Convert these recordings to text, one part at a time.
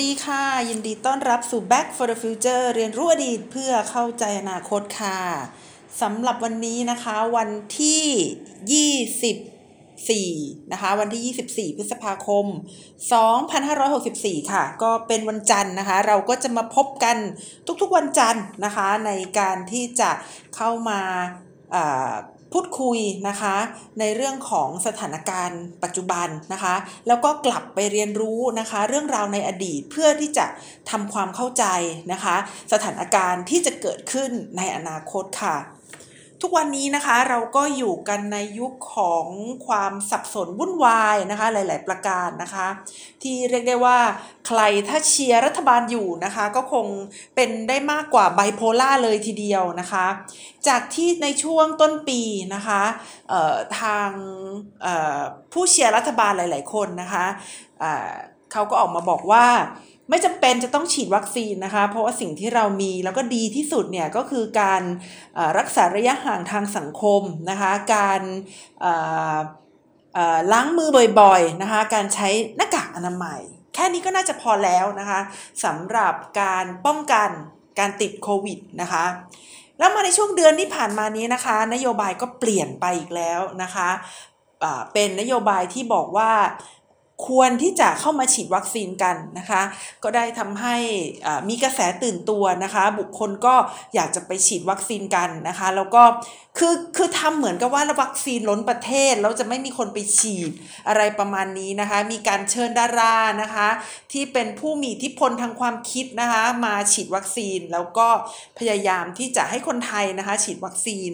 วัสดีค่ะ ยินดีต้อนรับสู่ Back for the Future เรียนรู้อดีตเพื่อเข้าใจอนาคตค่ะสำหรับวันนี้นะคะวันที่ 24 นะคะ วันที่ 24 พฤษภาคม 2564 ค่ะ ก็เป็นวันจันทร์นะคะ เราก็จะมาพบกันทุกๆวันจันทร์นะคะ ในการที่จะเข้ามา พูดคุยนะคะ ในเรื่องของสถานการณ์ปัจจุบันนะคะ แล้วก็กลับไปเรียนรู้นะคะ เรื่องราวในอดีตเพื่อที่จะทำความเข้าใจนะคะ สถานการณ์ที่จะเกิดขึ้นในอนาคตค่ะ ทุกวันนี้นะคะเราก็อยู่กันในยุคของความสับสนวุ่นวายนะคะหลาย ๆ ประการนะคะ ที่เรียกได้ว่าใครถ้าเชียร์รัฐบาลอยู่นะคะ ก็คงเป็นได้มากกว่าไบโพล่าเลยทีเดียวนะคะ จากที่ในช่วงต้นปีนะคะทางผู้เชียร์รัฐบาลหลาย ๆ คนนะคะเขาก็ออกมาบอกว่า ไม่จำเป็นจะต้องฉีดวัคซีนนะคะ เพราะว่าสิ่งที่เรามีแล้วก็ดีที่สุดเนี่ยก็คือการรักษาระยะห่างทางสังคมนะคะ การล้างมือบ่อยๆนะคะ การใช้หน้ากากอนามัย แค่นี้ก็น่าจะพอแล้วนะคะสำหรับการป้องกันการติดโควิดนะคะแล้วมาในช่วงเดือนที่ผ่านมานี้นะคะ นโยบายก็เปลี่ยนไปอีกแล้วนะคะเป็นนโยบายที่บอกว่า ควรที่จะเข้ามาฉีดวัคซีนกันนะคะ ก็ได้ทำให้มีกระแสตื่นตัวนะคะ บุคคลก็อยากจะไปฉีดวัคซีนกันนะคะ แล้วก็คือคือทำเหมือนกับว่าวัคซีนล้นประเทศแล้วจะไม่มีคนไปฉีดอะไรประมาณนี้นะคะ มีการเชิญดารานะคะ ที่เป็นผู้มีอิทธิพลทางความคิดนะคะ มาฉีดวัคซีนแล้วก็พยายามที่จะให้คนไทยนะคะ ฉีดวัคซีน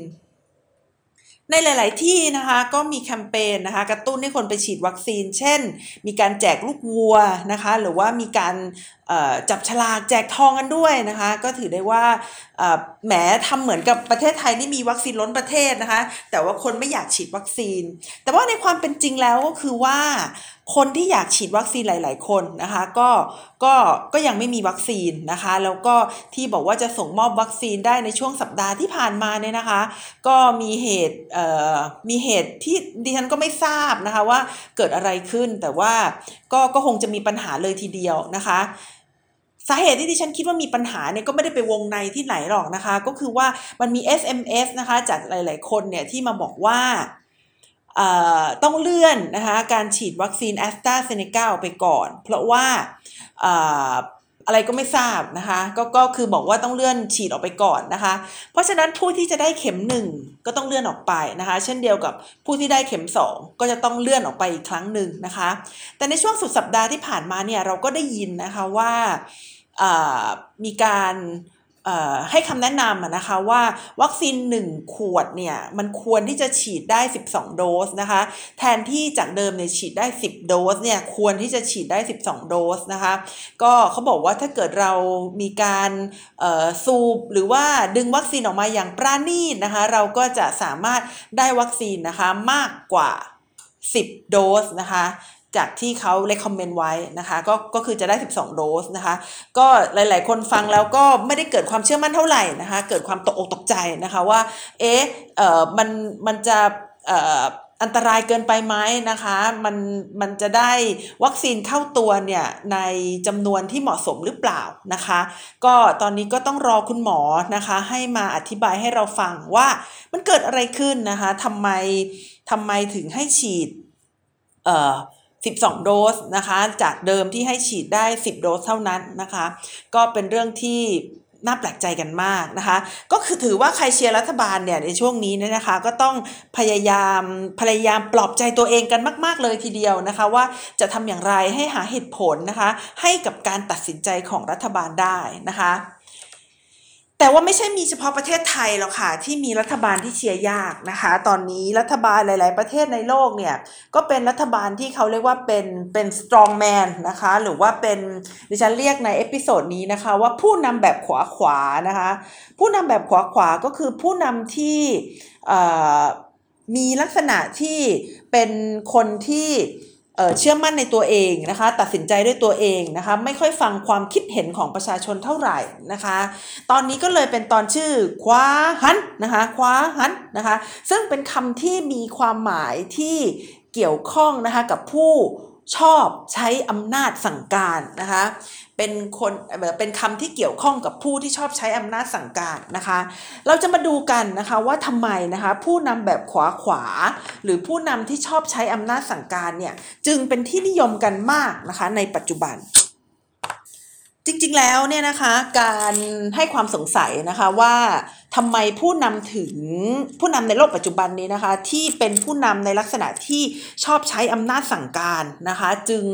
ในหลาย ๆ ที่นะคะก็มีแคมเปญนะคะกระตุ้นให้คนไปฉีดวัคซีน เช่น มีการแจกลูกวัวนะคะหรือว่ามีการจับฉลากแจกทองกันด้วยนะคะก็ถือได้ว่าแหมทำเหมือนกับประเทศไทยนี่มีวัคซีนล้นประเทศนะคะแต่ว่าคนไม่อยากฉีดวัคซีน แต่ว่าในความเป็นจริงแล้วก็คือว่า คนที่อยากฉีดวัคซีนหลาย ๆ คนนะคะก็ก็ก็ยังไม่มีวัคซีนนะคะ แล้วก็ที่บอกว่าจะส่งมอบวัคซีนได้ในช่วงสัปดาห์ที่ผ่านมาเนี่ยนะคะ ก็มีเหตุเอ่อมีเหตุที่ดิฉันก็ไม่ทราบนะคะว่าเกิดอะไรขึ้นแต่ว่าก็ก็คงจะมีปัญหาเลยทีเดียวนะคะสาเหตุที่ดิฉันคิดว่ามีปัญหาเนี่ยก็ไม่ได้ไปวงในที่ไหนหรอกนะคะ ก็คือว่ามันมี SMS นะคะจากหลาย ๆ คนเนี่ยที่มาบอกว่า ต้องเลื่อนนะคะการฉีดวัคซีนแอสตราเซเนกาไปก่อน เพราะว่าอะไรก็ไม่ทราบนะคะก็ก็คือบอกว่าต้องเลื่อนฉีดออกไปก่อนนะคะ เพราะฉะนั้นผู้ที่จะได้เข็มหนึ่งก็ต้องเลื่อนออกไปนะคะ เช่นเดียวกับผู้ที่ได้เข็มสองก็จะต้องเลื่อนออกไปอีกครั้งหนึ่งนะคะ แต่ในช่วงสุดสัปดาห์ที่ผ่านมาเนี่ยเราก็ได้ยินนะคะว่ามีการ ให้คำแนะนำนะคะว่าวัคซีน 1 ขวดเนี่ยมันควรที่จะฉีดได้ 12 โดสนะคะแทนที่จากเดิมเนี่ยฉีดได้ 10 โดสเนี่ยควรที่จะฉีดได้ 12 โดสนะคะก็เขาบอกว่าถ้าเกิดเรามีการสูบหรือว่าดึงวัคซีนออกมาอย่างปราณีตนะคะเราก็จะสามารถได้วัคซีนนะคะมากกว่า 10 โดสนะคะ จากที่เขาเลคคอมเมนต์ไว้นะคะก็ก็คือจะได้ 12 โดสนะคะ ก็หลาย ๆ คนฟังแล้วก็ไม่ได้เกิดความเชื่อมั่นเท่าไหร่นะคะ เกิดความตกอกตกใจนะคะว่า เอ๊ะเอ่อมันมันจะเอ่ออันตรายเกินไปไหมนะคะมันมันจะได้วัคซีนเข้าตัวเนี่ยในจำนวนที่เหมาะสมหรือเปล่านะคะ ก็ตอนนี้ก็ต้องรอคุณหมอนะคะ ให้มาอธิบายให้เราฟังว่ามันเกิดอะไรขึ้นนะคะทำไมทำไมถึงให้ฉีดเอ่อ 12 โดสนะคะ จากเดิมที่ให้ฉีดได้ 10 โดสเท่านั้นนะคะ ก็เป็นเรื่องที่น่าแปลกใจกันมากนะคะ ก็คือถือว่าใครเชียร์รัฐบาลเนี่ยในช่วงนี้เนี่ยนะคะ ก็ต้องพยายามพยายามปลอบใจตัวเองกันมาก ๆ เลยทีเดียวนะคะ ว่าจะทำอย่างไรให้หาเหตุผลนะคะ ให้กับการตัดสินใจของรัฐบาลได้นะคะ แต่ว่าไม่ใช่มีเฉพาะประเทศไทยหรอกค่ะที่มีรัฐบาลที่เชียร์ยากนะคะ ตอนนี้รัฐบาลหลาย ๆ ประเทศในโลกเนี่ยก็เป็นรัฐบาลที่เขาเรียกว่าเป็นเป็น strong man นะคะหรือว่าเป็นดิฉันเรียกใน episode นี้นะคะว่าผู้นำแบบขวาขวานะคะผู้นำแบบขวาขวาก็คือผู้นำที่มีลักษณะที่เป็นคนที่ เชื่อมั่นในตัวเองนะคะ ตัดสินใจด้วยตัวเองนะคะ ไม่ค่อยฟังความคิดเห็นของประชาชนเท่าไหร่นะคะ ตอนนี้ก็เลยเป็นตอนชื่อคว้าหันนะคะคว้าหันนะคะ ซึ่งเป็นคำที่มีความหมายที่เกี่ยวข้องนะคะกับผู้ชอบใช้อำนาจสั่งการนะคะ เป็นคนเป็นคำที่เกี่ยวข้องกับผู้ที่ชอบใช้อำนาจสั่งการนะคะ เราจะมาดูกันนะคะว่าทำไมนะคะผู้นำแบบขวาขวา หรือผู้นำที่ชอบใช้อำนาจสั่งการเนี่ยจึงเป็นที่นิยมกันมากนะคะในปัจจุบัน จริงๆแล้วเนี่ยนะคะการให้ความสงสัยนะคะว่าทำไมผู้นำถึงผู้นำในโลกปัจจุบันนี้นะคะ ที่เป็นผู้นำในลักษณะที่ชอบใช้อำนาจสั่งการนะคะ จึง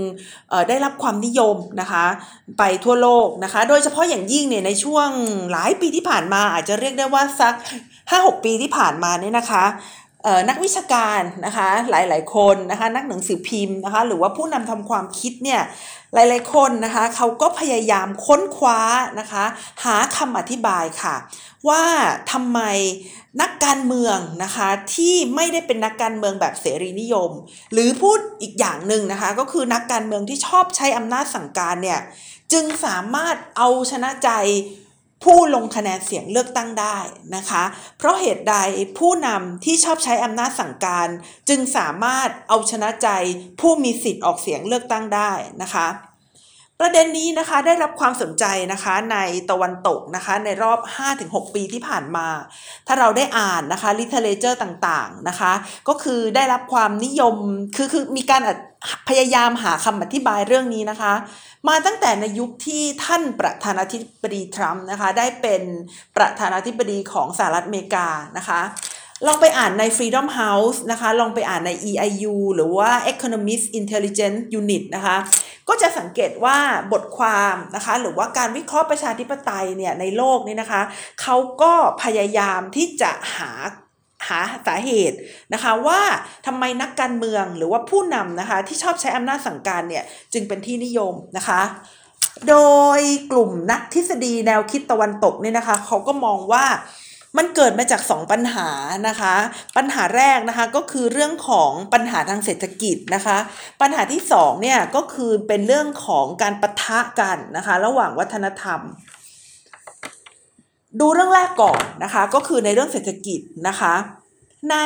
ได้รับความนิยมนะคะไปทั่วโลกนะคะ โดยเฉพาะอย่างยิ่งเนี่ยในช่วงหลายปีที่ผ่านมาอาจจะเรียกได้ว่าสัก 5-6 ปีที่ผ่านมาเนี่ยนะคะ นักวิชาการนะคะหลาย ๆ คนนะคะนักหนังสือพิมพ์นะคะหรือว่าผู้นำทำความคิดเนี่ยหลาย ๆ คนนะคะเขาก็พยายามค้นคว้านะคะหาคำอธิบายค่ะ ว่าทำไมนักการเมืองนะคะที่ไม่ได้เป็นนักการเมืองแบบเสรีนิยม หรือพูดอีกอย่างหนึ่งนะคะก็คือนักการเมืองที่ชอบใช้อำนาจสั่งการเนี่ยจึงสามารถเอาชนะใจ ผู้ลงคะแนนเสียงเลือกตั้งได้นะคะ เพราะเหตุใดผู้นำที่ชอบใช้อำนาจสั่งการ จึงสามารถเอาชนะใจผู้มีสิทธิ์ออกเสียงเลือกตั้งได้นะคะ ประเด็นนี้นะคะได้รับความสนใจนะคะในตะวันตกนะคะในรอบ 5-6 ปีที่ผ่านมา ถ้าเราได้อ่านนะคะ literature ต่างๆนะคะ ก็คือได้รับความนิยมคือคือมีการพยายามหาคำอธิบายเรื่องนี้นะคะ มาตั้งแต่ในยุคที่ท่านประธานาธิบดีทรัมป์นะคะได้เป็นประธานาธิบดีของสหรัฐอเมริกานะคะลองไปอ่านใน Freedom House นะคะ ลองไปอ่านใน EIU หรือว่า Economist Intelligence Unit นะคะ ก็จะสังเกตว่าบทความนะคะหรือว่าการวิเคราะห์ประชาธิปไตยเนี่ยในโลกนี้นะคะเขาก็พยายามที่จะหาหาสาเหตุนะคะว่าทำไมนักการเมืองหรือว่าผู้นำนะคะที่ชอบใช้อำนาจสั่งการเนี่ยจึงเป็นที่นิยมนะคะโดยกลุ่มนักทฤษฎีแนวคิดตะวันตกเนี่ยนะคะเขาก็มองว่า มันเกิดมาจาก 2 ปัญหานะคะ ปัญหาแรกนะคะก็คือเรื่องของปัญหาทางเศรษฐกิจนะคะ ปัญหาที่2เนี่ยก็คือเป็นเรื่องของการปะทะกันนะคะ ระหว่างวัฒนธรรม ดูเรื่องแรกก่อนนะคะ ก็คือในเรื่องเศรษฐกิจนะคะ ใน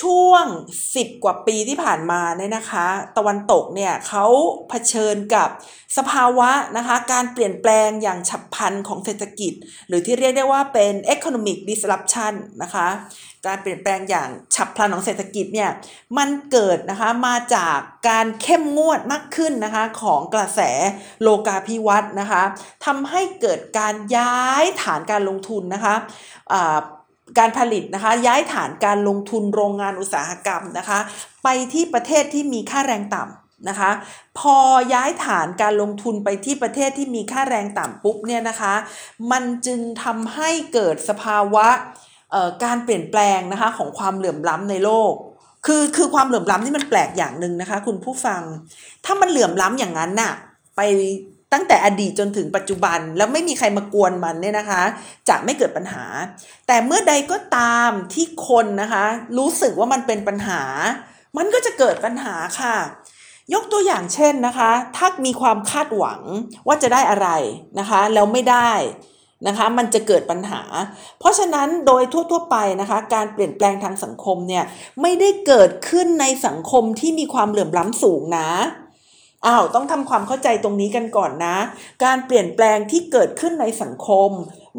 ช่วง 10 กว่าปีที่ผ่านมาเนี่ยนะคะ ตะวันตกเนี่ยเขาเผชิญกับสภาวะนะคะ การเปลี่ยนแปลงอย่างฉับพลันของเศรษฐกิจ หรือที่เรียกได้ว่าเป็น economic disruption นะคะ การเปลี่ยนแปลงอย่างฉับพลันของเศรษฐกิจเนี่ยมันเกิดนะคะมาจากการเข้มงวดมากขึ้นนะคะของกระแสโลกาภิวัตน์นะคะทำให้เกิดการย้ายฐานการลงทุนนะคะ การผลิตนะคะ ย้ายฐานการลงทุนโรงงานอุตสาหกรรมนะคะ ไปที่ประเทศที่มีค่าแรงต่ำนะคะ พอย้ายฐานการลงทุนไปที่ประเทศที่มีค่าแรงต่ำปุ๊บเนี่ยนะคะ มันจึงทำให้เกิดสภาวะการเปลี่ยนแปลงนะคะของความเหลื่อมล้ำในโลกคือคือความเหลื่อมล้ำที่มันแปลกอย่างหนึ่งนะคะ คุณผู้ฟัง ถ้ามันเหลื่อมล้ำอย่างนั้นน่ะ ไป ตั้งแต่อดีตจนถึงปัจจุบันแล้วไม่มีใครมากวนมันเนี่ยนะคะ จะไม่เกิดปัญหา แต่เมื่อใดก็ตามที่คนนะคะ รู้สึกว่ามันเป็นปัญหา มันก็จะเกิดปัญหาค่ะ ยกตัวอย่างเช่นนะคะ ถ้ามีความคาดหวังว่าจะได้อะไรนะคะแล้วไม่ได้นะคะมันจะเกิดปัญหา เพราะฉะนั้นโดยทั่วๆไปนะคะการเปลี่ยนแปลงทางสังคมเนี่ยไม่ได้เกิดขึ้นในสังคมที่มีความเหลื่อมล้ำสูงนะ อ้าวต้องทำความเข้าใจตรงนี้กันก่อนนะ การเปลี่ยนแปลงที่เกิดขึ้นในสังคม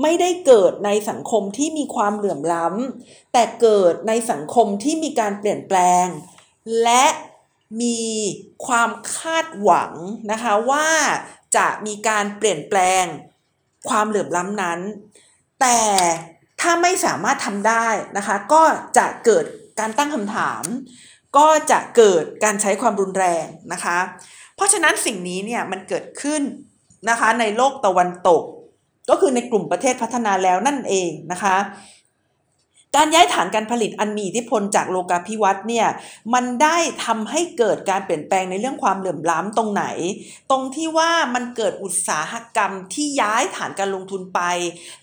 ไม่ได้เกิดในสังคมที่มีความเหลื่อมล้ำแต่เกิดในสังคมที่มีการเปลี่ยนแปลง และมีความคาดหวังนะคะว่าจะมีการเปลี่ยนแปลงความเหลื่อมล้ำนั้น แต่ถ้าไม่สามารถทำได้นะคะ ก็จะเกิดการตั้งคำถาม ก็จะเกิดการใช้ความรุนแรงนะคะ เพราะฉะนั้นสิ่งนี้เนี่ยมันเกิดขึ้นนะคะในโลกตะวันตก ก็คือในกลุ่มประเทศพัฒนาแล้วนั่นเองนะคะการย้ายฐานการผลิตอันมีอิทธิพลจากโลกาภิวัตน์เนี่ยมันได้ทำให้เกิดการเปลี่ยนแปลงในเรื่องความเหลื่อมล้ำตรงไหน ตรงที่ว่ามันเกิดอุตสาหกรรมที่ย้ายฐานการลงทุนไป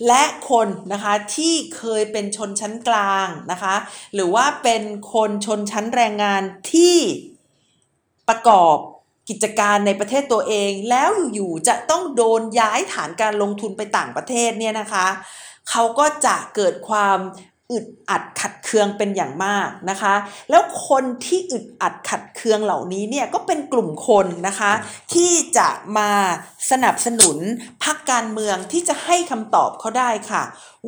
และคนนะคะที่เคยเป็นชนชั้นกลางนะคะหรือว่าเป็นคนชนชั้นแรงงานที่ประกอบ กิจการในประเทศตัวเอง แล้วอยู่ๆจะต้องโดนย้ายฐานการลงทุนไปต่างประเทศเนี่ยนะคะเขาก็จะเกิดความอึดอัดขัดเคืองเป็นอย่างมากนะคะ แล้วคนที่อึดอัดขัดเคืองเหล่านี้เนี่ยก็เป็นกลุ่มคนนะคะ ที่จะมาสนับสนุนพรรคการเมืองที่จะให้คำตอบเขาได้ค่ะ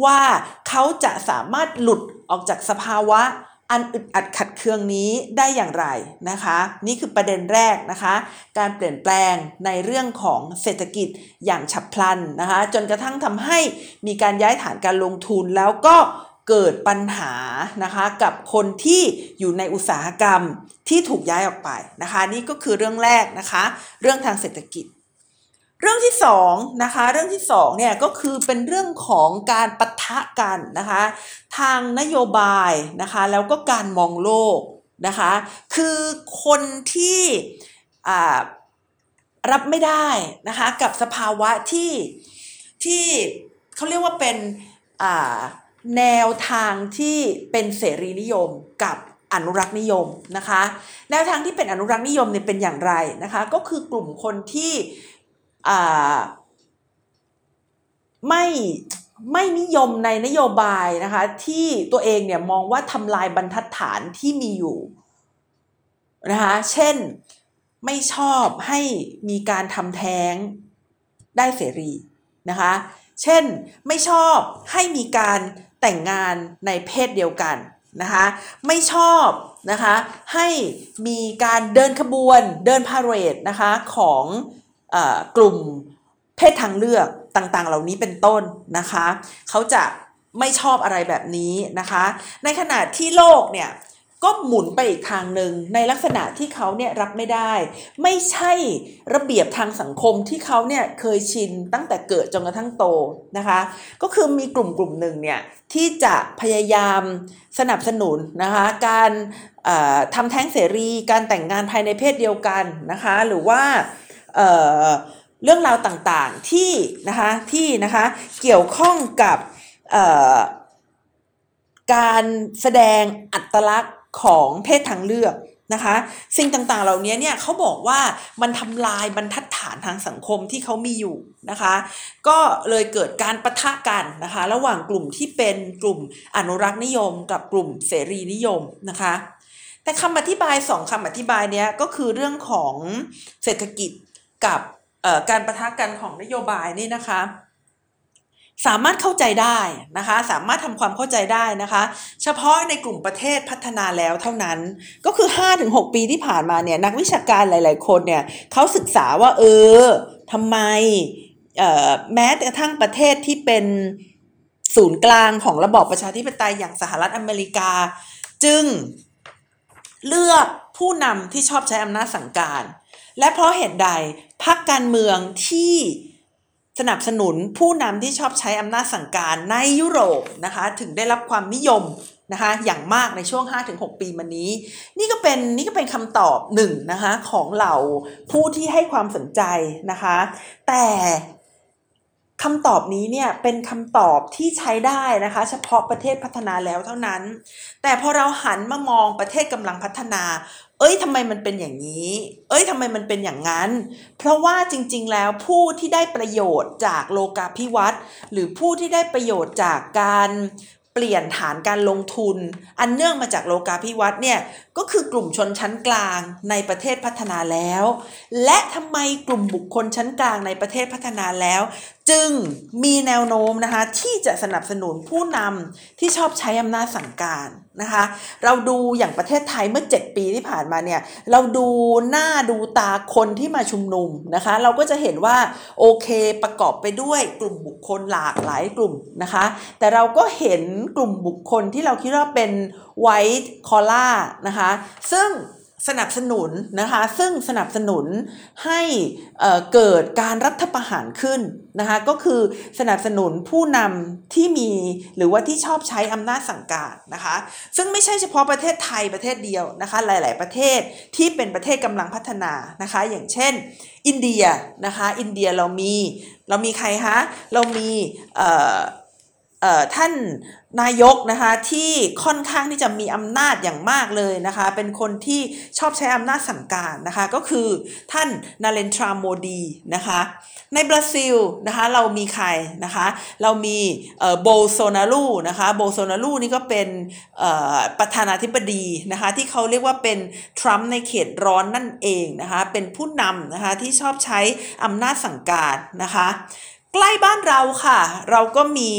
ว่าเขาจะสามารถหลุดออกจากสภาวะ อันอึดอัดขัดเคืองนี้ได้อย่างไรนะคะ นี่คือประเด็นแรกนะคะ การเปลี่ยนแปลงในเรื่องของเศรษฐกิจอย่างฉับพลันนะคะ จนกระทั่งทำให้มีการย้ายฐานการลงทุนแล้วก็เกิดปัญหานะคะกับคนที่อยู่ในอุตสาหกรรมที่ถูกย้ายออกไปนะคะ นี่ก็คือเรื่องแรกนะคะ เรื่องทางเศรษฐกิจ เรื่องที่สองนะคะเรื่องที่สองเนี่ยก็คือเป็นเรื่องของการปะทะกันนะคะทางนโยบายนะคะแล้วก็การมองโลกนะคะคือคนที่รับไม่ได้นะคะกับสภาวะที่ที่เขาเรียกว่าเป็นแนวทางที่เป็นเสรีนิยมกับอนุรักษ์นิยมนะคะแนวทางที่เป็นอนุรักษ์นิยมเนี่ยเป็นอย่างไรนะคะก็คือกลุ่มคนที่ ไม่ไม่นิยมในนโยบายนะคะที่ตัวเองเนี่ยมองว่าทำลายบรรทัดฐานที่มีอยู่นะคะเช่นไม่ชอบให้มีการทำแท้งได้เสรีนะคะเช่นไม่ชอบให้มีการแต่งงานในเพศเดียวกันนะคะไม่ชอบนะคะให้มีการเดินขบวนเดินพาเหรดนะคะของ กลุ่มเพศทางเลือกต่างๆ เหล่านี้เป็นต้นนะคะ เขาจะไม่ชอบอะไรแบบนี้นะคะ ในขณะที่โลกเนี่ยก็หมุนไปอีกทางหนึ่งในลักษณะที่เขาเนี่ยรับไม่ได้ ไม่ใช่ระเบียบทางสังคมที่เขาเนี่ยเคยชินตั้งแต่เกิดจนกระทั่งโตนะคะ ก็คือมีกลุ่มกลุ่มหนึ่งเนี่ยที่จะพยายามสนับสนุนนะคะการทำแท้งเสรีการแต่งงานภายในเพศเดียวกันนะคะ หรือว่า เเรื่องราวต่างๆที่นะคะที่นะคะเกี่ยวข้องกับการแสดงอัตลักษณ์ของเพศทางเลือกนะคะสิ่งต่างๆเหล่านี้เนี่ยเขาบอกว่ามันทำลายบรรทัดฐานทางสังคมที่เขามีอยู่นะคะ ก็เลยเกิดการประทะกันนะคะ ระหว่างกลุ่มที่เป็นกลุ่มอนุรักษ์นิยม กับกลุ่มเสรีนิยมนะคะ แต่คำอธิบายสองคำอธิบายเนี้ยก็คือเรื่องของเศรษฐกิจ กับการประทะกันของนโยบายนี่นะคะ สามารถเข้าใจได้นะคะ สามารถทำความเข้าใจได้นะคะ เฉพาะในกลุ่มประเทศพัฒนาแล้วเท่านั้น ก็คือ 5-6 ปีที่ผ่านมาเนี่ยนักวิชาการหลาย ๆ คนเนี่ยเขาศึกษาว่าเออทำไมแม้กระทั่งประเทศที่เป็นศูนย์กลางของระบอบประชาธิปไตยอย่างสหรัฐอเมริกา จึงเลือกผู้นำที่ชอบใช้อำนาจสั่งการ และเพราะเหตุใดพรรคการเมืองที่สนับสนุนผู้นำที่ชอบใช้อำนาจสั่งการในยุโรปนะคะถึงได้รับความนิยมนะคะอย่างมากในช่วง 5-6 ปีมานี้ นี่ก็เป็นนี่ก็เป็นคำตอบหนึ่งนะคะของเหล่าผู้ที่ให้ความสนใจนะคะแต่คำตอบนี้เนี่ยเป็นคำตอบที่ใช้ได้นะคะ เฉพาะประเทศพัฒนาแล้วเท่านั้น แต่พอเราหันมามองประเทศกำลังพัฒนา เอ้ยทำไมมันเป็นอย่างนี้ เอ้ยทำไมมันเป็นอย่างนั้น เพราะว่าจริงๆ แล้วผู้ที่ได้ประโยชน์จากโลกาภิวัตน์หรือผู้ที่ได้ประโยชน์จากการเปลี่ยนฐานการลงทุน อันเนื่องมาจากโลกาภิวัตน์เนี่ยก็คือกลุ่มชนชั้นกลางในประเทศพัฒนาแล้ว และทำไมกลุ่มบุคคลชั้นกลางในประเทศพัฒนาแล้ว จึงมีแนวโน้มนะคะที่จะสนับสนุนผู้นำที่ชอบใช้อำนาจสั่งการนะคะ เราดูอย่างประเทศไทยเมื่อ 7 ปีที่ผ่านมาเนี่ยเราดูหน้าดูตาคนที่มาชุมนุมนะคะ เราก็จะเห็นว่าโอเคประกอบไปด้วยกลุ่มบุคคลหลากหลายกลุ่มนะคะ แต่เราก็เห็นกลุ่มบุคคลที่เราคิดว่าเป็นไวท์คอล่านะคะ ซึ่ง สนับสนุนนะคะซึ่งสนับสนุนให้เกิดการรัฐประหารขึ้นนะคะก็คือสนับสนุนผู้นำที่มีหรือว่าที่ชอบใช้อำนาจสั่งการนะคะซึ่งไม่ใช่เฉพาะประเทศไทยประเทศเดียวนะคะหลาย ๆ ประเทศที่เป็นประเทศกำลังพัฒนานะคะอย่างเช่น อินเดียนะคะอินเดียเรามีเรามีใครคะเรามี ท่านนายกนะคะที่ค่อนข้างที่จะมีอำนาจอย่างมากเลยนะคะ เป็นคนที่ชอบใช้อำนาจสั่งการนะคะ ก็คือท่านนาเลนทราโมดีนะคะ ในบราซิลนะคะเรามีใครนะคะ เรามีโบโซนาลูนะคะโบโซนาลูนี่ก็เป็นประธานาธิบดีนะคะที่เขาเรียกว่าเป็นทรัมป์ในเขตร้อนนั่นเองนะคะ เป็นผู้นำนะคะที่ชอบใช้อำนาจสั่งการนะคะ ใกล้บ้านเราค่ะ เราก็มี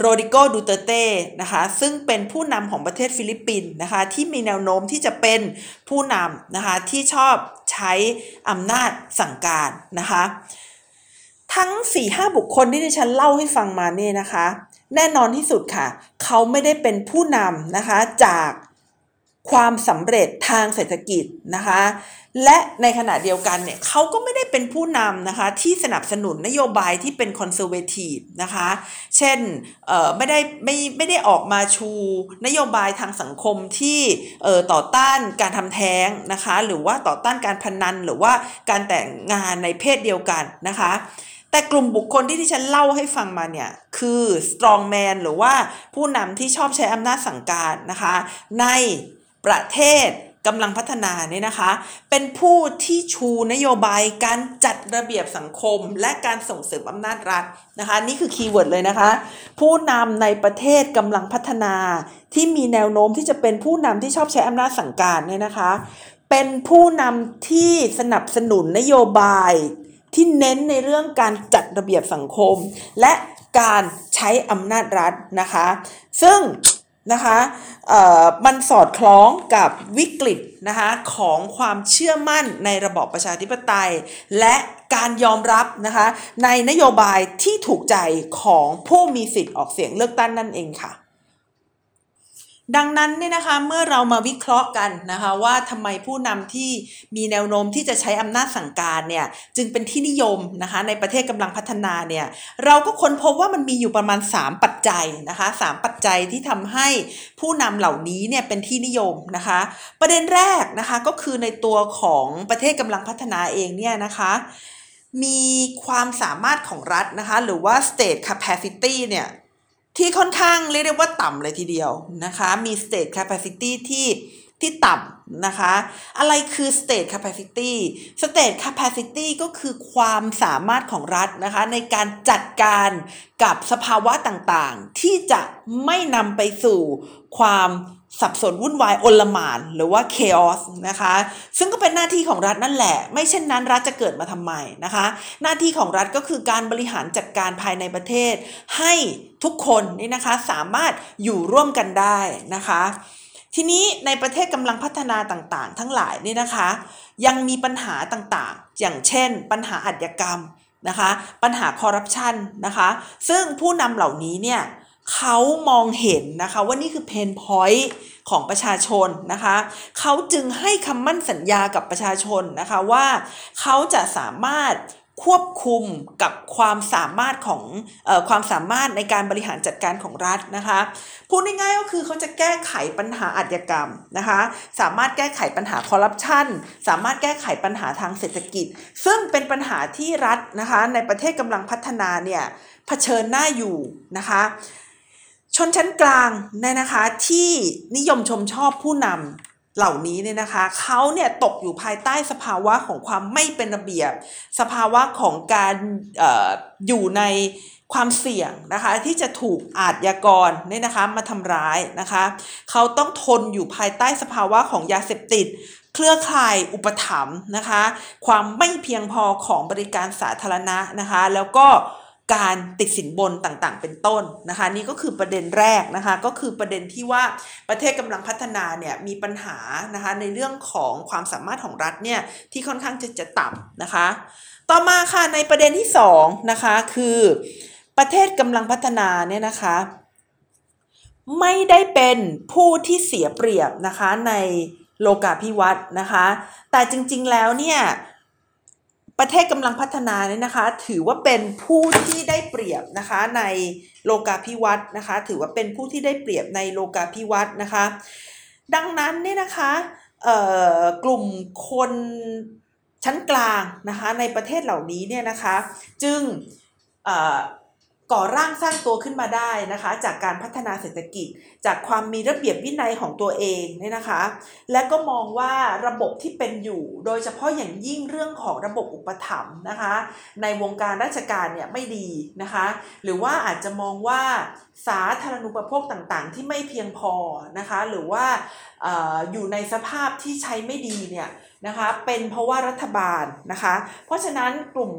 โรดริโกดูเตร์เตนะคะซึ่งเป็นผู้นำของประเทศฟิลิปปินส์นะคะที่มีแนวโน้มที่จะเป็นผู้นำนะคะที่ชอบใช้อำนาจสั่งการนะคะทั้ง4บุคคลที่ดิฉันเล่าให้ฟังมาเนี่ยนะคะ แน่นอนที่สุดค่ะ เขาไม่ได้เป็นผู้นำนะคะจาก ความสำเร็จทางเศรษฐกิจนะคะ และในขณะเดียวกันเนี่ยเขาก็ไม่ได้เป็นผู้นำนะคะที่สนับสนุนนโยบายที่เป็นคอนเซอร์เวทีฟนะคะ เช่นไม่ได้ไม่ไม่ได้ออกมาชูนโยบายทางสังคมที่ต่อต้านการทำแท้งนะคะ หรือว่าต่อต้านการพนันหรือว่าการแต่งงานในเพศเดียวกันนะคะแต่กลุ่มบุคคลที่ดิฉันเล่าให้ฟังมาเนี่ยคือ strong man หรือว่าผู้นำที่ชอบใช้อำนาจสั่งการนะคะ ใน ประเทศกำลังพัฒนาเนี่ยนะคะ เป็นผู้ที่ชูนโยบายการจัดระเบียบสังคม และการส่งเสริมอำนาจรัฐนะคะ นี่คือ keyword เลยนะคะ ผู้นำในประเทศกำลังพัฒนา ที่มีแนวโน้มที่จะเป็นผู้นำที่ชอบใช้อำนาจสั่งการเนี่ยนะคะ เป็นผู้นำที่สนับสนุนนโยบายที่เน้นในเรื่องการจัดระเบียบสังคม และการใช้อำนาจรัฐนะคะ ซึ่ง นะคะมันสอดคล้องกับวิกฤตนะคะของความเชื่อมั่นในระบอบประชาธิปไตย และการยอมรับนะคะในนโยบายที่ถูกใจของผู้มีสิทธิ์ออกเสียงเลือกตั้งนั่นเองค่ะ ดังนั้นเนี่ยนะคะเมื่อเรามาวิเคราะห์กันนะคะว่าทำไมผู้นำที่มีแนวโน้มที่จะใช้อำนาจสั่งการเนี่ยจึงเป็นที่นิยมนะคะในประเทศกำลังพัฒนาเนี่ยเราก็ค้นพบว่ามันมีอยู่ประมาณ 3 ปัจจัยนะคะสปัจจัยที่ทำให้ผู้นำเหล่านี้เนี่ยเป็นที่นิยมนะคะ ประเด็นแรกนะคะก็คือในตัวของประเทศกำลังพัฒนาเองเนี่ยนะคะมีความสามารถของรัฐนะคะหรือว่า state capacity เนี่ย ที่ค่อนข้างเรียกได้ว่าต่ำเลยทีเดียวนะคะ มี state capacity ที่ที่ต่ำนะคะ อะไรคือ state capacity state capacity ก็คือความสามารถของรัฐนะคะ ในการจัดการกับสภาวะต่างๆ ที่จะไม่นำไปสู่ความ สับสนวุ่นวายโอลหมานหรือว่า chaos นะคะ ซึ่งก็เป็นหน้าที่ของรัฐนั่นแหละ ไม่เช่นนั้นรัฐจะเกิดมาทำไมนะคะ หน้าที่ของรัฐก็คือการบริหารจัดการภายในประเทศ ให้ทุกคนนี่นะคะสามารถอยู่ร่วมกันได้นะคะ ทีนี้ในประเทศกำลังพัฒนาต่างๆ ทั้งหลายนี่นะคะ ยังมีปัญหาต่างๆ อย่างเช่น ปัญหาอาชญากรรมนะคะ ปัญหาคอร์รัปชันนะคะ ซึ่งผู้นำเหล่านี้เนี่ย เขามองเห็นนะคะว่านี่คือเพนพอยต์ของประชาชนนะคะเขาจึงให้คำมั่นสัญญากับประชาชนนะคะว่าเขาจะสามารถควบคุมกับความสามารถของออความสามารถในการบริหารจัดการของรัฐนะคะพูดง่ายๆก็คือเขาจะแก้ไขปัญหาอาชญากรรมนะคะสามารถแก้ไขปัญหาคอร์รัปชันสามารถแก้ไขปัญหาทางเศรษฐกิจ ซึ่งเป็นปัญหาที่รัฐนะคะในประเทศกำลังพัฒนาเนี่ยเผชิญหน้าอยู่นะคะ ชนชั้นกลางเนี่ยนะคะที่นิยมชมชอบผู้นำเหล่านี้เนี่ยนะคะเขาเนี่ยตกอยู่ภายใต้สภาวะของความไม่เป็นระเบียบ สภาวะของการออยู่ในความเสี่ยงนะคะที่จะถูกอาชญากรเนี่ยนะคะมาทำร้ายนะคะเขาต้องทนอยู่ภายใต้สภาวะของยาเสพติด เครือข่ายอุปถัมภ์นะคะ ความไม่เพียงพอของบริการสาธารณะนะคะ แล้วก็ การติดสินบนต่างๆ เป็นต้นนะคะนี่ก็คือประเด็นแรกนะคะก็คือประเด็นที่ว่าประเทศกำลังพัฒนาเนี่ยมีปัญหานะคะในเรื่องของความสามารถของรัฐเนี่ยที่ค่อนข้างจะจะต่ำนะคะ ต่อมาค่ะในประเด็นที่2นะคะคือประเทศกำลังพัฒนาเนี่ยนะคะไม่ได้เป็นผู้ที่เสียเปรียบนะคะในโลกาภิวัตน์นะคะ แต่จริงๆแล้วเนี่ย ประเทศกำลังพัฒนาเนี่ยนะคะ ถือว่าเป็นผู้ที่ได้เปรียบนะคะในโลกาภิวัตน์นะคะ ถือว่าเป็นผู้ที่ได้เปรียบในโลกาภิวัตน์นะคะ ดังนั้นเนี่ยนะคะกลุ่มคนชั้นกลางนะคะในประเทศเหล่านี้เนี่ยนะคะ จึง ก่อร่างสร้างตัวขึ้นมาได้นะคะ จากการพัฒนาเศรษฐกิจ จากความมีระเบียบวินัยของตัวเองเนี่ยนะคะ และก็มองว่าระบบที่เป็นอยู่ โดยเฉพาะอย่างยิ่งเรื่องของระบบอุปถัมภ์นะคะ ในวงการราชการเนี่ยไม่ดีนะคะ หรือว่าอาจจะมองว่าสาธารณูปโภคต่างๆ ที่ไม่เพียงพอนะคะ หรือว่าออยู่ในสภาพที่ใช้ไม่ดีเนี่ยนะคะเป็นเพราะว่ารัฐบาลนะคะ เพราะฉะนั้นกลุ่ม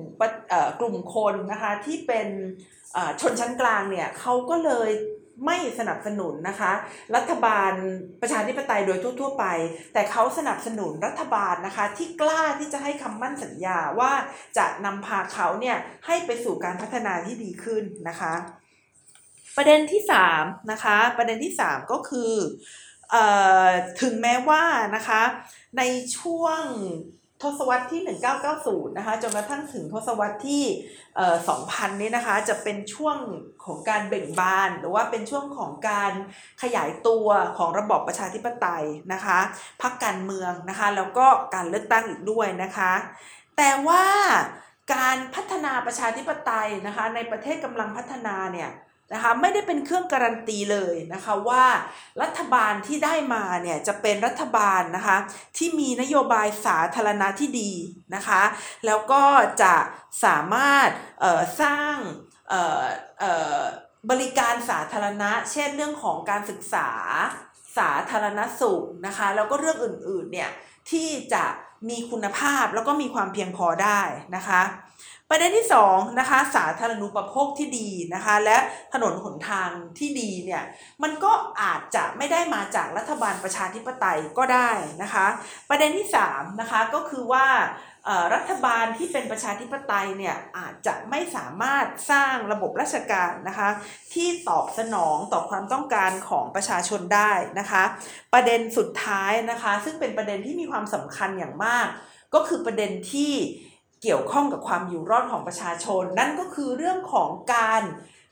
กลุ่มคนนะคะที่เป็น ชนชั้นกลางเนี่ยเขาก็เลยไม่สนับสนุนนะคะ รัฐบาลประชาธิปไตยโดยทั่ว ๆ ไป แต่เขาสนับสนุนรัฐบาลนะคะ ที่กล้าที่จะให้คำมั่นสัญญาว่าจะนำพาเขาเนี่ยให้ไปสู่การพัฒนาที่ดีขึ้นนะคะ ประเด็นที่3นะคะประเด็นที่ 3 ก็คืออถึงแม้ว่านะคะในช่วง ทศวรรษที่ 1990 นะคะจนกระทั่งถึงทศวรรษที่ 2000 นี้นะคะจะเป็นช่วงของการเบ่งบาน หรือว่าเป็นช่วงของการขยายตัวของระบอบประชาธิปไตยนะคะพักการเมืองนะคะแล้วก็การเลือกตั้งอีกด้วยนะคะ แต่ว่าการพัฒนาประชาธิปไตยนะคะในประเทศกำลังพัฒนาเนี่ย นะคะไม่ได้เป็นเครื่องการันตีเลยนะคะว่ารัฐบาลที่ได้มาเนี่ยจะเป็นรัฐบาลนะคะที่มีนโยบายสาธารณะที่ดีนะคะแล้วก็จะสามารถสร้างบริการสาธารณะ เช่นเรื่องของการศึกษาสาธารณสุขนะคะแล้วก็เรื่องอื่นๆเนี่ยที่จะมีคุณภาพแล้วก็มีความเพียงพอได้นะคะ ประเด็นที่2นะคะสาธารณูปโภคที่ดีนะคะ และถนนหนทางที่ดีเนี่ยมันก็อาจจะไม่ได้มาจากรัฐบาลประชาธิปไตยก็ได้นะคะ ประเด็นที่3นะคะก็คือว่ารัฐบาลที่เป็นประชาธิปไตยเนี่ยอาจจะไม่สามารถสร้างระบบราชการนะคะที่ตอบสนองต่อความต้องการของประชาชนได้นะคะ ประเด็นสุดท้ายนะคะ ซึ่งเป็นประเด็นที่มีความสำคัญอย่างมาก ก็คือประเด็นที่ เกี่ยวข้องกับความอยู่รอดของประชาชน นั่นก็คือเรื่องของการ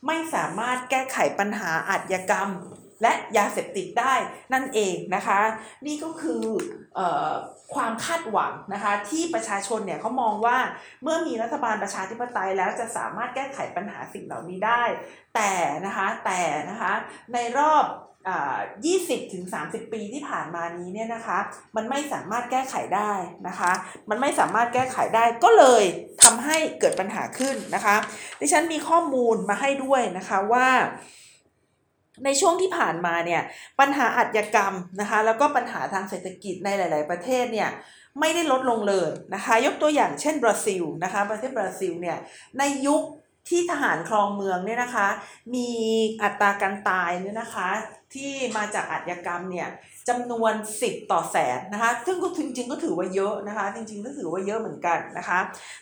ไม่สามารถแก้ไขปัญหาอาชญากรรม และยาเสพติดได้นั่นเองนะคะ นี่ก็คืออความคาดหวังนะคะ ที่ประชาชนเนี่ยเขามองว่าเมื่อมีรัฐบาลประชาธิปไตยแล้วจะสามารถแก้ไขปัญหาสิ่งเหล่านี้ได้ แต่นะคะแต่นะคะในรอบ 20ถึง30 ปีที่ผ่านมานี้เนี่ยนะคะ มันไม่สามารถแก้ไขได้นะคะ มันไม่สามารถแก้ไขได้ก็เลยทำให้เกิดปัญหาขึ้นนะคะ ดิฉันมีข้อมูลมาให้ด้วยนะคะว่าในช่วงที่ผ่านมาเนี่ยปัญหาอาชญากรรมนะคะแล้วก็ปัญหาทางเศรษฐกิจในหลาย ๆ ประเทศเนี่ยไม่ได้ลดลงเลยนะคะ ยกตัวอย่างเช่นบราซิลนะคะประเทศบราซิลเนี่ยในยุค ที่ทหารครองเมืองเนี่ยนะคะ มีอัตราการตายเนี่ยนะคะ ที่มาจากอาชญากรรมเนี่ยจำนวน 10 ต่อแสนนะคะ ซึ่งก็จริงๆก็ถือว่าเยอะนะคะ จริงๆก็ถือว่าเยอะเหมือนกันนะคะ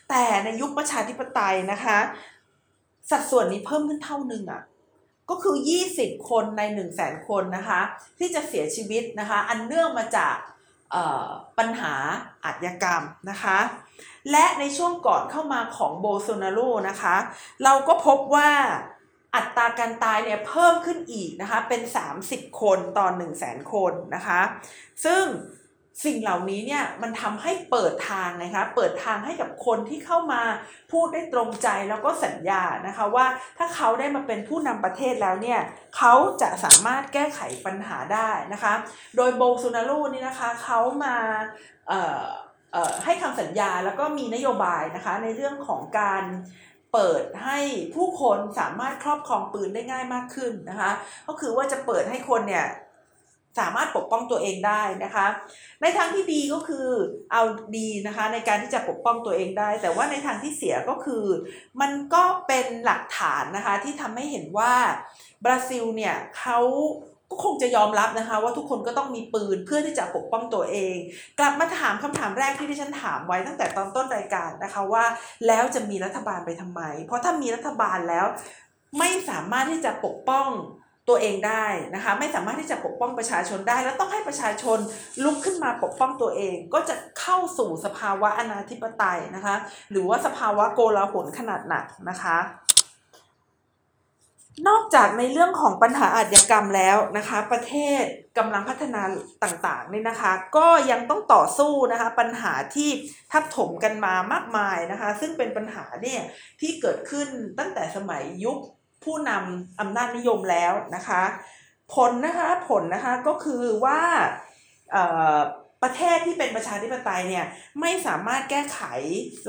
แต่ในยุคประชาธิปไตยนะคะ สัดส่วนนี้เพิ่มขึ้นเท่านึงอะ่ะก็คือ 20 คนใน 1 0 0 0 0แสนคนนะคะ ที่จะเสียชีวิตนะคะ อันเนื่องมาจากปัญหาอาชญากรรมนะคะ และในช่วงก่อนเข้ามาของโบโซนาโรนะคะ เราก็พบว่าอัตราการตายเนี่ยเพิ่มขึ้นอีกนะคะ เป็น 30 คนต่อ1 0 0 0 0แสนคนนะคะ ซึ่งสิ่งเหล่านี้เนี่ยมันทำให้เปิดทางนะคะเปิดทางให้กับคนที่เข้ามาพูดได้ตรงใจแล้วก็สัญญานะคะว่าถ้าเขาได้มาเป็นผู้นำประเทศแล้วเนี่ยเขาจะสามารถแก้ไขปัญหาได้นะคะ โดยโบซูนารูนี่นะคะเขามา ให้คำสัญญาแล้วก็มีนโยบายนะคะในเรื่องของการเปิดให้ผู้คนสามารถครอบครองปืนได้ง่ายมากขึ้นนะคะก็คือว่าจะเปิดให้คนเนี่ยสามารถปกป้องตัวเองได้นะคะ ในทางที่ดีก็คือเอาดีนะคะในการที่จะปกป้องตัวเองได้ แต่ว่าในทางที่เสียก็คือ มันก็เป็นหลักฐานนะคะที่ทำให้เห็นว่าบราซิลเนี่ยเขา ก็คงจะยอมรับนะคะ ว่าทุกคนก็ต้องมีปืนเพื่อที่จะปกป้องตัวเอง กลับมาถามคำถามแรกที่ที่ฉันถามไว้ตั้งแต่ตอนต้นรายการนะคะว่า แล้วจะมีรัฐบาลไปทำไม เพราะถ้ามีรัฐบาลแล้ว ไม่สามารถที่จะปกป้องตัวเองได้นะคะ ไม่สามารถที่จะปกป้องประชาชนได้ แล้วต้องให้ประชาชนลุกขึ้นมาปกป้องตัวเอง ก็จะเข้าสู่สภาวะอนาธิปไตยนะคะ หรือว่าสภาวะโกลาหลขนาดหนักนะคะ นอกจากในเรื่องของปัญหาอาชญากรรมแล้วนะคะ ประเทศกำลังพัฒนาต่างๆนี่นะคะ ก็ยังต้องต่อสู้นะคะ ปัญหาที่ทับถมกันมามากมายนะคะ ซึ่งเป็นปัญหาเนี่ยที่เกิดขึ้นตั้งแต่สมัยยุคผู้นำอำนาจนิยมแล้วนะคะ ผลนะคะผลนะคะก็คือว่า ประเทศที่เป็นประชาธิปไตยเนี่ยไม่สามารถแก้ไข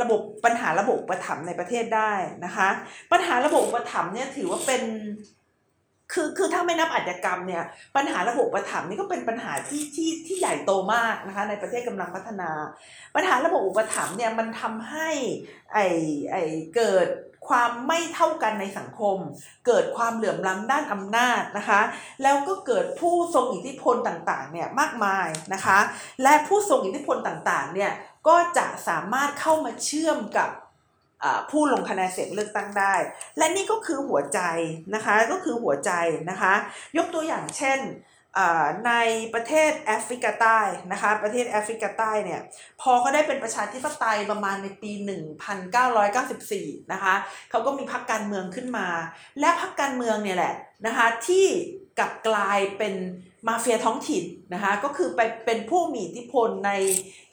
ระบบปัญหาระบบอุปถัมในประเทศได้นะคะ ปัญหาระบบอุปถัมเนี่ยถือว่าเป็นคือคือถ้าไม่นับอาชญากรรมเนี่ยปัญหาระบบประถมนี่ก็เป็นปัญหาที่ที่ที่ใหญ่โตมากนะคะในประเทศกำลังพัฒนา ปัญหาระบบอุปถัมภ์เนี่ยมันทำให้ไอไอเกิด ความไม่เท่ากันในสังคม เกิดความเหลื่อมล้ำด้านอำนาจนะคะ แล้วก็เกิดผู้ทรงอิทธิพลต่างๆเนี่ยมากมายนะคะ และผู้ทรงอิทธิพลต่างๆเนี่ยก็จะสามารถเข้ามาเชื่อมกับผู้ลงคะแนนเสียงเลือกตั้งได้ และนี่ก็คือหัวใจนะคะก็คือหัวใจนะคะ ยกตัวอย่างเช่น ในประเทศแอฟริกาใต้นะคะประเทศแอฟริกาใต้เนี่ยพอเขาได้เป็นประชาธิปไตยประมาณในปี 1994 นะคะเขาก็มีพรรคการเมืองขึ้นมา และพรรคการเมืองเนี่ยแหละนะคะที่กลับกลายเป็น มาเฟียท้องถิ่นนะคะก็คือไปเป็นผู้มีอิทธิพลใน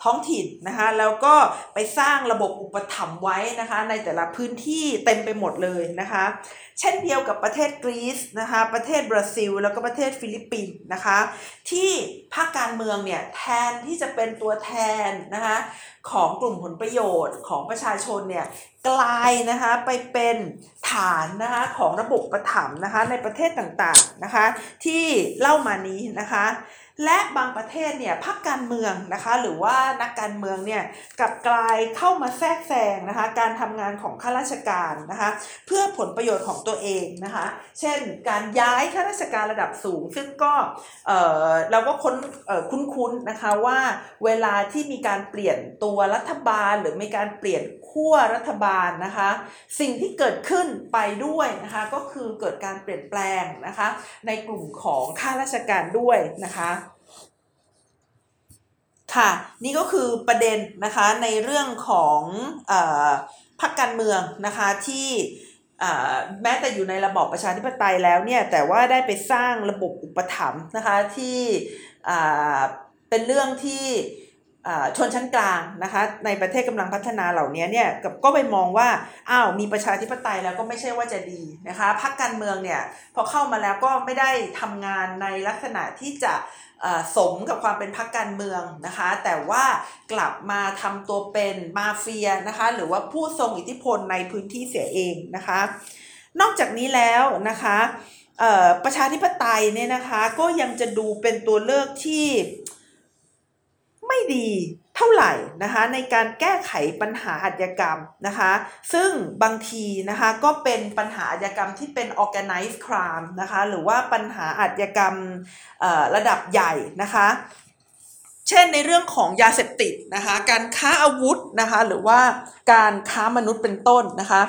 ท้องถิ่นนะคะแล้วก็ไปสร้างระบบอุปถัมภ์ไว้นะคะในแต่ละพื้นที่เต็มไปหมดเลยนะคะเช่นเดียวกับประเทศกรีซนะคะประเทศบราซิล แล้วก็ประเทศฟิลิปปินส์นะคะที่พรรคการเมืองเนี่ยแทนที่จะเป็นตัวแทนนะคะ ของกลุ่มผลประโยชน์ของประชาชนเนี่ยกลายนะคะไปเป็นฐานนะคะของระบบประถมนะคะในประเทศต่างๆนะคะที่เล่ามานี้นะคะ และบางประเทศเนี่ยพรรคการเมืองนะคะหรือว่านักการเมืองเนี่ยกลับกลายเข้ามาแทรกแซงนะคะการทำงานของข้าราชการนะคะเพื่อผลประโยชน์ของตัวเองนะคะเช่นการย้ายข้าราชการระดับสูง ซึ่งก็เออเราก็ค้นคุ้นๆนะคะว่าเวลาที่มีการเปลี่ยนตัวรัฐบาลหรือมีการเปลี่ยนขั้วรัฐบาลนะคะสิ่งที่เกิดขึ้นไปด้วยนะคะก็คือเกิดการเปลี่ยนแปลงนะคะในกลุ่มของข้าราชการด้วยนะคะ ค่ะ นี่ก็คือประเด็นนะคะในเรื่องของพรรคการเมืองนะคะที่แม้แต่อยู่ในระบอบประชาธิปไตยแล้วเนี่ยแต่ว่าได้ไปสร้างระบบอุปถัมภ์นะคะที่เป็นเรื่องที่ ชนชั้นกลางนะคะในประเทศกำลังพัฒนาเหล่านี้เนี่ยก็ไปมองว่าอ้าวมีประชาธิปไตยแล้วก็ไม่ใช่ว่าจะดีนะคะพรรคการเมืองเนี่ยพอเข้ามาแล้วก็ไม่ได้ทำงานในลักษณะที่จะสมกับความเป็นพรรคการเมืองนะคะ แต่ว่ากลับมาทำตัวเป็นมาเฟียนะคะหรือว่าผู้ทรงอิทธิพลในพื้นที่เสียเองนะคะ นอกจากนี้แล้วนะคะประชาธิปไตยเนี่ยนะคะก็ยังจะดูเป็นตัวเลือกที่ ไม่ดีเท่าไหร่นะคะในการแก้ไขปัญหาอาชญากรรมนะคะซึ่งบางทีนะคะก็เป็นปัญหาอาชญากรรมที่เป็น organized crime นะคะหรือว่าปัญหาอาชญากรรมระดับใหญ่นะคะเช่นในเรื่องของยาเสพติดนะคะการค้าอาวุธนะคะหรือว่าการค้ามนุษย์เป็นต้นนะคะ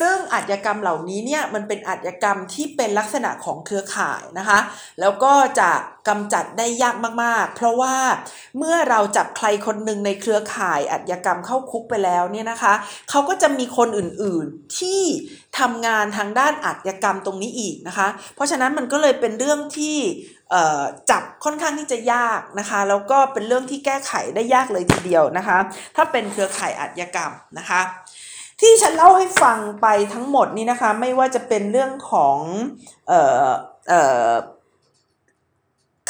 ซึ่งอาชญากรรมเหล่านี้เนี่ยมันเป็นอาชญากรรมที่เป็นลักษณะของเครือข่ายนะคะ แล้วก็จะกำจัดได้ยากมากๆ เพราะว่าเมื่อเราจับใครคนหนึ่งในเครือข่ายอาชญากรรมเข้าคุกไปแล้วเนี่ยนะคะเขาก็จะมีคนอื่นๆที่ทำงานทางด้านอาชญากรรมตรงนี้อีกนะคะ เพราะฉะนั้นมันก็เลยเป็นเรื่องที่จับค่อนข้างที่จะยากนะคะ แล้วก็เป็นเรื่องที่แก้ไขได้ยากเลยทีเดียวนะคะ ถ้าเป็นเครือข่ายอาชญากรรมนะคะ ที่ฉันเล่าให้ฟังไปทั้งหมดนี้นะคะ ไม่ว่าจะเป็นเรื่องของเอ่อเอ่อ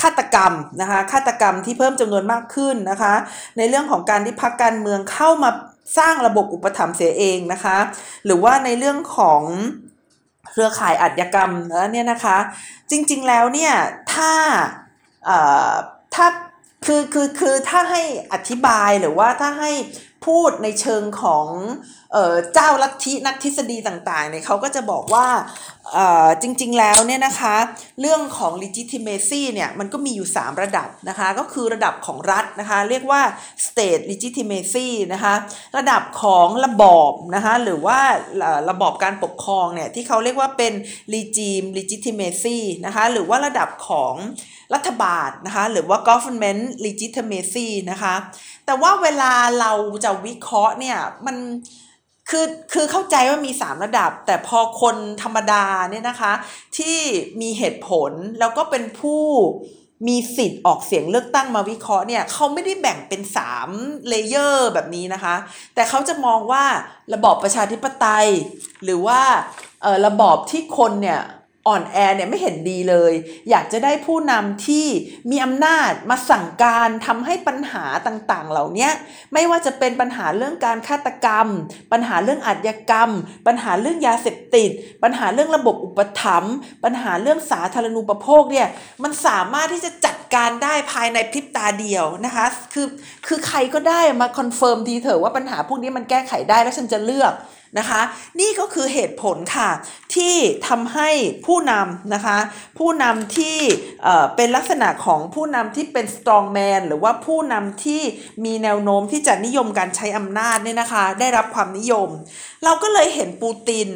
ฆาตกรรมนะคะฆาตกรรมที่เพิ่มจำนวนมากขึ้นนะคะ ในเรื่องของการที่พรรคการเมืองเข้ามาสร้างระบบอุปถัมภ์เสียเองนะคะ หรือว่าในเรื่องของเครือข่ายอาชญากรรมเนี่ยนะคะ จริงๆแล้วเนี่ยถ้าถ้าคือคือคือถ้าให้อธิบายหรือว่าถ้าให้ พูดในเชิงของเจ้าลัทธินักทฤษฎีต่างๆเนี่ยเขาก็จะบอกว่าจริงๆแล้วเนี่ยนะคะ เรื่องของ legitimacy เนี่ยมันก็มีอยู่ 3 ระดับนะคะ ก็คือระดับของรัฐนะคะ เรียกว่า state legitimacy นะคะ ระดับของระบอบนะคะ หรือว่าระบอบการปกครองเนี่ยที่เขาเรียกว่าเป็น regime legitimacy นะคะ หรือว่าระดับของรัฐบาลนะคะ หรือว่า government legitimacy นะคะ แต่ว่าเวลาเราจะวิเคราะห์เนี่ยมันคือคือเข้าใจว่ามี 3 ระดับ แต่พอคนธรรมดาเนี่ยนะคะ ที่มีเหตุผลแล้วก็เป็นผู้มีสิทธิ์ออกเสียงเลือกตั้งมาวิเคราะห์เนี่ยเขาไม่ได้แบ่งเป็น3 layer แบบนี้นะคะ แต่เขาจะมองว่าระบอบประชาธิปไตย หรือว่าระบอบที่คนเนี่ย อ่อนแอเนี่ยไม่เห็นดีเลย อยากจะได้ผู้นำที่มีอำนาจมาสั่งการทำให้ปัญหาต่างๆ เหล่านี้ไม่ว่าจะเป็นปัญหาเรื่องการฆาตกรรม ปัญหาเรื่องอาชญากรรม ปัญหาเรื่องยาเสพติด ปัญหาเรื่องระบบอุปถัมภ์ปัญหาเรื่องสาธารณูปโภคเนี่ยมันสามารถที่จะจัดการได้ภายในพริบตาเดียวนะคะคือคือใครก็ได้มา confirm ทีเถอะว่าปัญหาพวกนี้มันแก้ไขได้แล้วฉันจะเลือก นะคะ นี่ก็คือเหตุผลค่ะที่ทำให้ผู้นำนะคะ ผู้นำที่เป็นลักษณะของผู้นำที่เป็น strong man หรือว่าผู้นำที่มีแนวโน้มที่จะนิยมการใช้อำนาจเนี่ยนะคะ ได้รับความนิยม เราก็เลยเห็นปูติน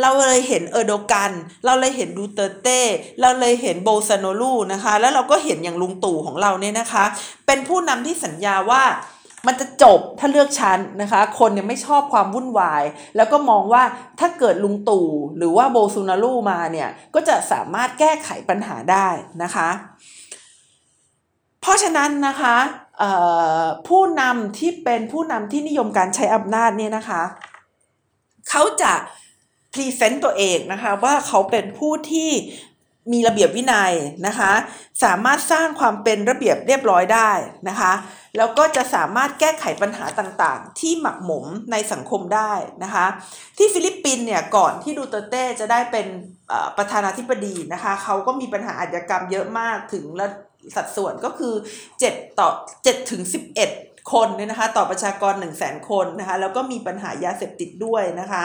เราเลยเห็นเออร์โดกัน เราเลยเห็นดูเตเต้เราเลยเห็นโบซานโลูนะคะ แล้วเราก็เห็นอย่างลุงตู่ของเราเนี่ยนะคะ เป็นผู้นำที่สัญญาว่า มันจะจบถ้าเลือกชั้นนะคะ คนเนี่ยไม่ชอบความวุ่นวาย แล้วก็มองว่าถ้าเกิดลุงตู่หรือว่าโบซูนารูมาเนี่ยก็จะสามารถแก้ไขปัญหาได้นะคะ เพราะฉะนั้นนะคะผู้นำที่เป็นผู้นำที่นิยมการใช้อำนาจเนี่ยนะคะ เขาจะพรีเซนต์ตัวเองนะคะว่าเขาเป็นผู้ที่มีระเบียบวินัยนะคะ สามารถสร้างความเป็นระเบียบเรียบร้อยได้นะคะ แล้วก็จะสามารถแก้ไขปัญหาต่างๆ ที่หมักหมมในสังคมได้นะคะ ที่ฟิลิปปินส์เนี่ยก่อนที่ดูเตเต้จะได้เป็นประธานาธิบดีนะคะเขาก็มีปัญหาอาชญากรรมเยอะมากถึงละสัดส่วนก็คือ 7 ต่อ7ถึง11 คนเนี่ยนะคะ ต่อประชากร 1 0 0 0 0แคนนะคะ แล้วก็มีปัญหายาเสพติดด้วยนะคะ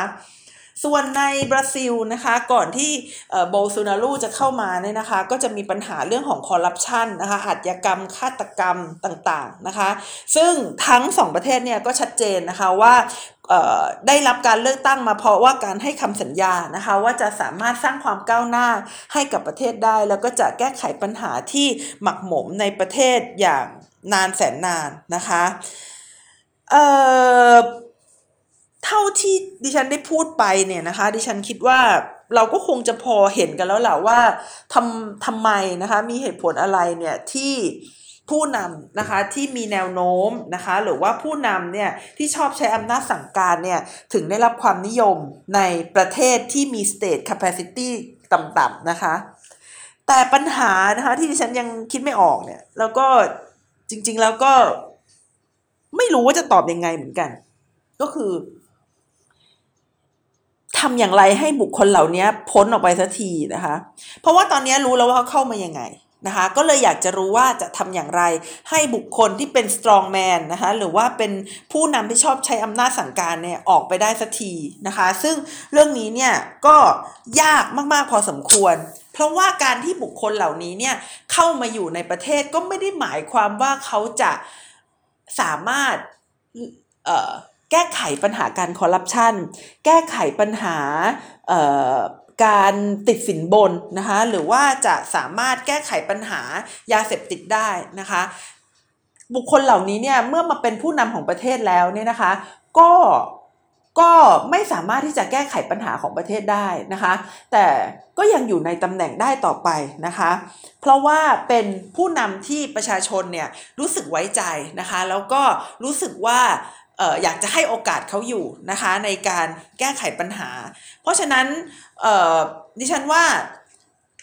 ส่วนในบราซิลนะคะก่อนที่โบซูนารูจะเข้ามาเนี่ยนะคะก็จะมีปัญหาเรื่องของคอร์รัปชันนะคะอาชญากรรมฆาตกรรมต่างๆนะคะซึ่งทั้งสองประเทศเนี่ยก็ชัดเจนนะคะว่าได้รับการเลือกตั้งมาเพราะว่าการให้คำสัญญานะคะว่าจะสามารถสร้างความก้าวหน้าให้กับประเทศได้ แล้วก็จะแก้ไขปัญหาที่หมักหมมในประเทศอย่างนานแสนนานนะคะเอ่อ เท่าที่ดิฉันได้พูดไปเนี่ยนะคะ ดิฉันคิดว่าเราก็คงจะพอเห็นกันแล้วแหละว่าทำทำไมนะคะ มีเหตุผลอะไรเนี่ยที่ผู้นำนะคะที่มีแนวโน้มนะคะ หรือว่าผู้นำเนี่ยที่ชอบใช้อำนาจสั่งการเนี่ยถึงได้รับความนิยมในประเทศที่มี state capacity ต่ำๆนะคะ แต่ปัญหานะคะที่ดิฉันยังคิดไม่ออกเนี่ย แล้วก็จริงๆแล้วก็ไม่รู้ว่าจะตอบยังไงเหมือนกัน ก็คือ ทำอย่างไรให้บุคคลเหล่านี้พ้นออกไปสักทีนะคะ เพราะว่าตอนนี้รู้แล้วว่าเขาเข้ามายังไงนะคะก็เลยอยากจะรู้ว่าจะทำอย่างไรให้บุคคลที่เป็น strong man นะคะหรือว่าเป็นผู้นำที่ชอบใช้อำนาจสั่งการเนี่ยออกไปได้สักทีนะคะ ซึ่งเรื่องนี้เนี่ยก็ยากมากๆพอสมควร เพราะว่าการที่บุคคลเหล่านี้เนี่ยเข้ามาอยู่ในประเทศก็ไม่ได้หมายความว่าเขาจะสามารถเอ่อ แก้ไขปัญหาการคอร์รัปชันแก้ไขปัญหาการติดสินบนนะคะหรือว่าจะสามารถแก้ไขปัญหายาเสพติดได้นะคะ บุคคลเหล่านี้เนี่ยเมื่อมาเป็นผู้นำของประเทศแล้วเนี่ยนะคะ ก็ก็ไม่สามารถที่จะแก้ไขปัญหาของประเทศได้นะคะ แต่ก็ยังอยู่ในตำแหน่งได้ต่อไปนะคะ เพราะว่าเป็นผู้นำที่ประชาชนเนี่ยรู้สึกไว้ใจนะคะ แล้วก็รู้สึกว่า อยากจะให้โอกาสเขาอยู่นะคะในการแก้ไขปัญหา เพราะฉะนั้นดิฉันว่า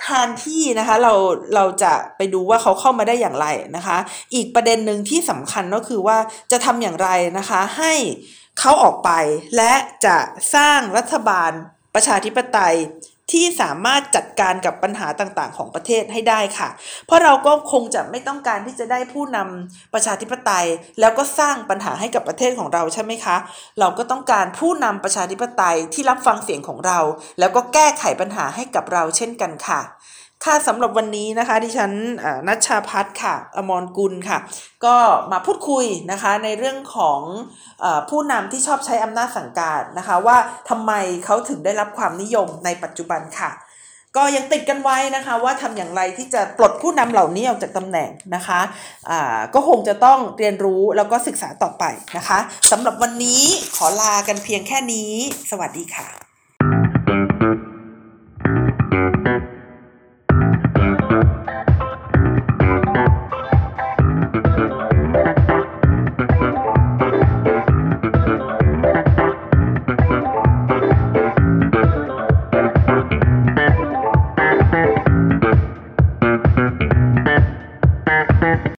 แทนที่นะคะเราเราจะไปดูว่าเขาเข้ามาได้อย่างไรนะคะ อีกประเด็นหนึ่งที่สำคัญก็คือว่าจะทำอย่างไรนะคะให้เขาออกไปและจะสร้างรัฐบาลประชาธิปไตย ที่สามารถจัดการกับปัญหาต่างๆ ของประเทศให้ได้ค่ะ เพราะเราก็คงจะไม่ต้องการที่จะได้ผู้นำประชาธิปไตย แล้วก็สร้างปัญหาให้กับประเทศของเราใช่ไหมคะ เราก็ต้องการผู้นำประชาธิปไตยที่รับฟังเสียงของเรา แล้วก็แก้ไขปัญหาให้กับเราเช่นกันค่ะ ค่ะสำหรับวันนี้นะคะที่ฉันนัชชาพัฒค่ะ อมรกุลค่ะ ก็มาพูดคุยนะคะในเรื่องของอผู้นำที่ชอบใช้อำนาจสั่งการนะคะ ว่าทำไมเขาถึงได้รับความนิยมในปัจจุบันค่ะ ก็ยังติดกันไว้นะคะว่าทำอย่างไรที่จะปลดผู้นำเหล่านี้ออกจากตำแหน่งนะคะะก็คงจะต้องเรียนรู้แล้วก็ศึกษาต่อไปนะคะสำหรับวันนี้ขอลากันเพียงแค่นี้ สวัสดีค่ะ